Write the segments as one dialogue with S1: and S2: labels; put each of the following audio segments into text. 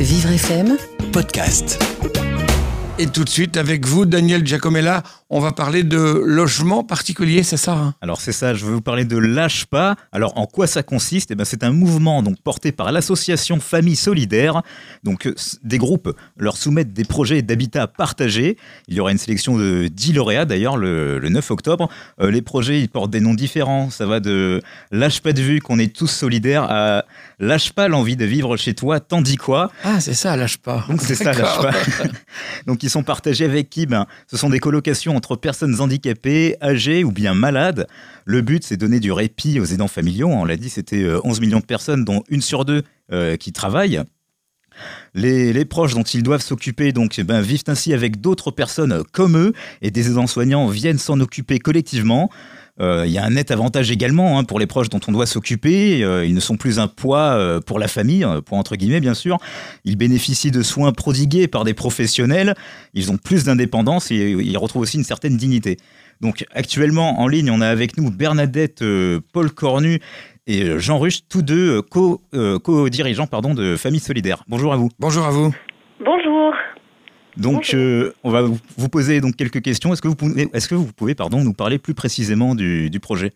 S1: Vivre FM
S2: podcast.
S3: Et tout de suite, avec vous, Daniel Giacomella, on va parler de logement particulier, c'est ça hein?
S4: Alors c'est ça, je vais vous parler de Lâche pas. Alors en quoi ça consiste? Eh ben, C'est un mouvement donc, porté par l'association Famille Solidaire. Donc euh, des groupes leur soumettent des projets d'habitat partagé. Il y aura une sélection de 10 lauréats d'ailleurs le, le 9 octobre. Euh, les projets ils portent des noms différents. Ça va de Lâche pas de vue qu'on est tous solidaires à Lâche pas l'envie de vivre chez toi, tandis quoi
S3: Ah, c'est ça, lâche pas.
S4: Donc c'est ça, lâche pas. Donc sont partagés avec qui? Ben, Ce sont des colocations entre personnes handicapées, âgées ou bien malades. Le but, c'est donner du répit aux aidants familiaux. On l'a dit, c'était euh, 11 millions de personnes, dont une sur deux euh, qui travaillent. Les, proches dont ils doivent s'occuper donc eh ben, vivent ainsi avec d'autres personnes comme eux et des aidants soignants viennent s'en occuper collectivement. Euh, Il y a un net avantage également hein, pour les proches dont on doit s'occuper. Euh, ils ne sont plus un poids euh, pour la famille, poids entre guillemets bien sûr. Ils bénéficient de soins prodigués par des professionnels. Ils ont plus d'indépendance et ils retrouvent aussi une certaine dignité. Donc actuellement en ligne, on a avec nous Bernadette Paul Cornu et Jean Ruche, tous deux co- co-dirigeants pardon, de Famille Solidaire. Bonjour à vous.
S3: Bonjour à vous.
S4: Donc, euh, on va vous vous poser donc quelques questions. Est-ce que vous pouvez, est-ce que vous pouvez pardon, nous parler plus précisément du, du projet?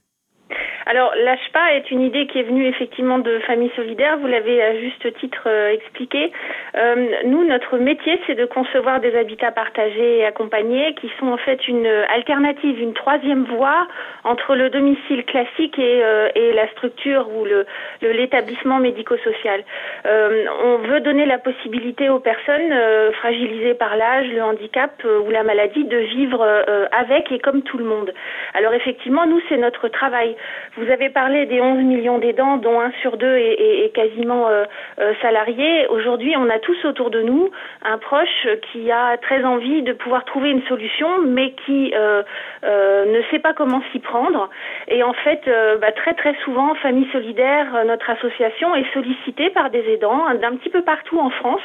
S5: Alors, Lâche pas est une idée qui est venue effectivement de Famille Solidaire. Vous l'avez à juste titre euh, expliqué. Euh, nous, notre métier, c'est de concevoir des habitats partagés et accompagnés qui sont en fait une alternative, une troisième voie entre le domicile classique et, euh, la structure ou l'établissement médico-social. Euh, on veut donner la possibilité aux personnes euh, fragilisées par l'âge, le handicap euh, ou la maladie de vivre euh, avec et comme tout le monde. Alors effectivement, nous, c'est notre travail. Vous avez parlé des 11 millions d'aidants, dont un sur deux est, quasiment euh, euh, salarié. Aujourd'hui, on a tous autour de nous un proche qui a très envie de pouvoir trouver une solution, mais qui euh, ne sait pas comment s'y prendre. Et en fait, bah, très très souvent, Famille Solidaire, notre association, est sollicitée par des aidants d'un petit peu partout en France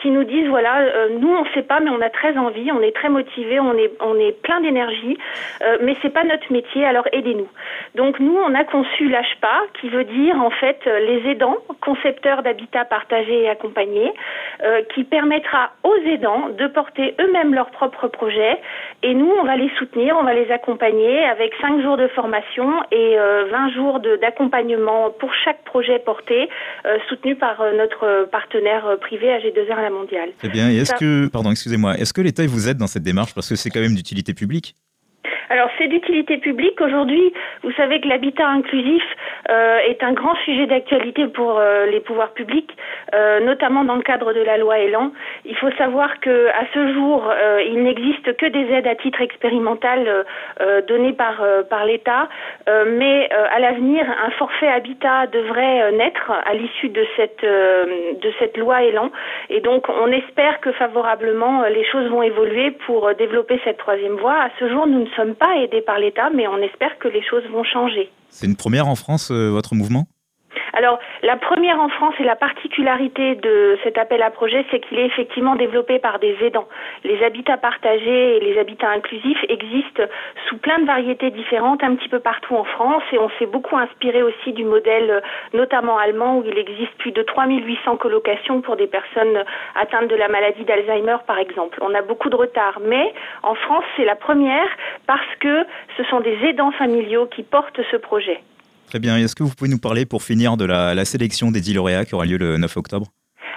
S5: qui nous disent voilà, euh, nous on ne sait pas, mais on a très envie, on est très motivés, on est on est plein d'énergie, euh, mais c'est pas notre métier, alors aidez-nous. Donc nous, on a conçu l'ASHPA, qui veut dire en fait euh, les aidants, concepteurs d'habitat partagé et accompagné, euh, qui permettra aux aidants de porter eux-mêmes leurs propres projets. Et nous, on va les soutenir, on va les accompagner avec 5 jours de formation et euh, 20 jours d'accompagnement pour chaque projet porté, soutenu par notre partenaire privé AG2R La Mondiale.
S4: Très bien. Et est-ce
S5: Ça-
S4: que, pardon, excusez-moi, est-ce que l'État vous aide dans cette démarche? Parce que c'est quand même d'utilité publique
S5: Alors c'est d'utilité publique. Aujourd'hui, vous savez que l'habitat inclusif euh, est un grand sujet d'actualité pour euh, les pouvoirs publics, euh, notamment dans le cadre de la loi Elan. Il faut savoir que à ce jour, euh, il n'existe que des aides à titre expérimental données par l'État, mais à l'avenir, un forfait habitat devrait naître à l'issue de cette de cette loi Elan. Et donc, on espère que favorablement, les choses vont évoluer pour développer cette troisième voie. À ce jour, nous ne sommes pas aidés par l'État, mais on espère que les choses vont changer.
S4: C'est une première en France, euh, votre mouvement?
S5: Alors, la première en France et la particularité de cet appel à projet, c'est qu'il est effectivement développé par des aidants. Les habitats partagés et les habitats inclusifs existent sous plein de variétés différentes un petit peu partout en France et on s'est beaucoup inspiré aussi du modèle notamment allemand où il existe plus de 3800 colocations pour des personnes atteintes de la maladie d'Alzheimer par exemple. On a beaucoup de retard, mais en France, c'est la première parce que ce sont des aidants familiaux qui portent ce projet.
S4: Très bien. Est-ce que vous pouvez nous parler pour finir de la, sélection des 10 lauréats qui aura lieu le 9 octobre?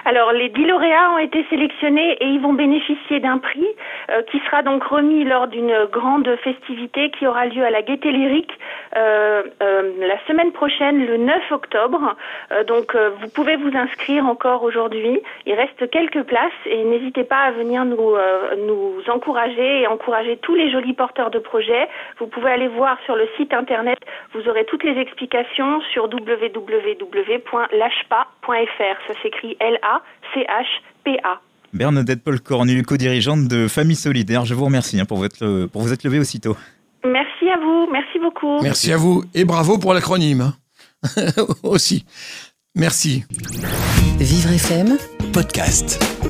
S5: Alors, les 10 lauréats ont été sélectionnés et ils vont bénéficier d'un prix euh, qui sera donc remis lors d'une grande festivité qui aura lieu à la Gaîté Lyrique euh, euh, la semaine prochaine, le 9 octobre. Donc, vous pouvez vous inscrire encore aujourd'hui. Il reste quelques places et n'hésitez pas à venir nous, nous encourager et encourager tous les jolis porteurs de projets. Vous pouvez aller voir sur le site internet, vous aurez toutes les explications sur www.lachpa.fr. Ça s'écrit L-A-C-H-P-A.
S4: Bernadette Paul Cornu, co-dirigeante de Famille Solidaire, je vous remercie hein, pour, votre, pour vous être levé aussitôt.
S5: Merci à vous, merci beaucoup.
S3: Merci à vous et bravo pour l'acronyme. hein. Aussi. Merci.
S1: Vivre FM
S2: podcast.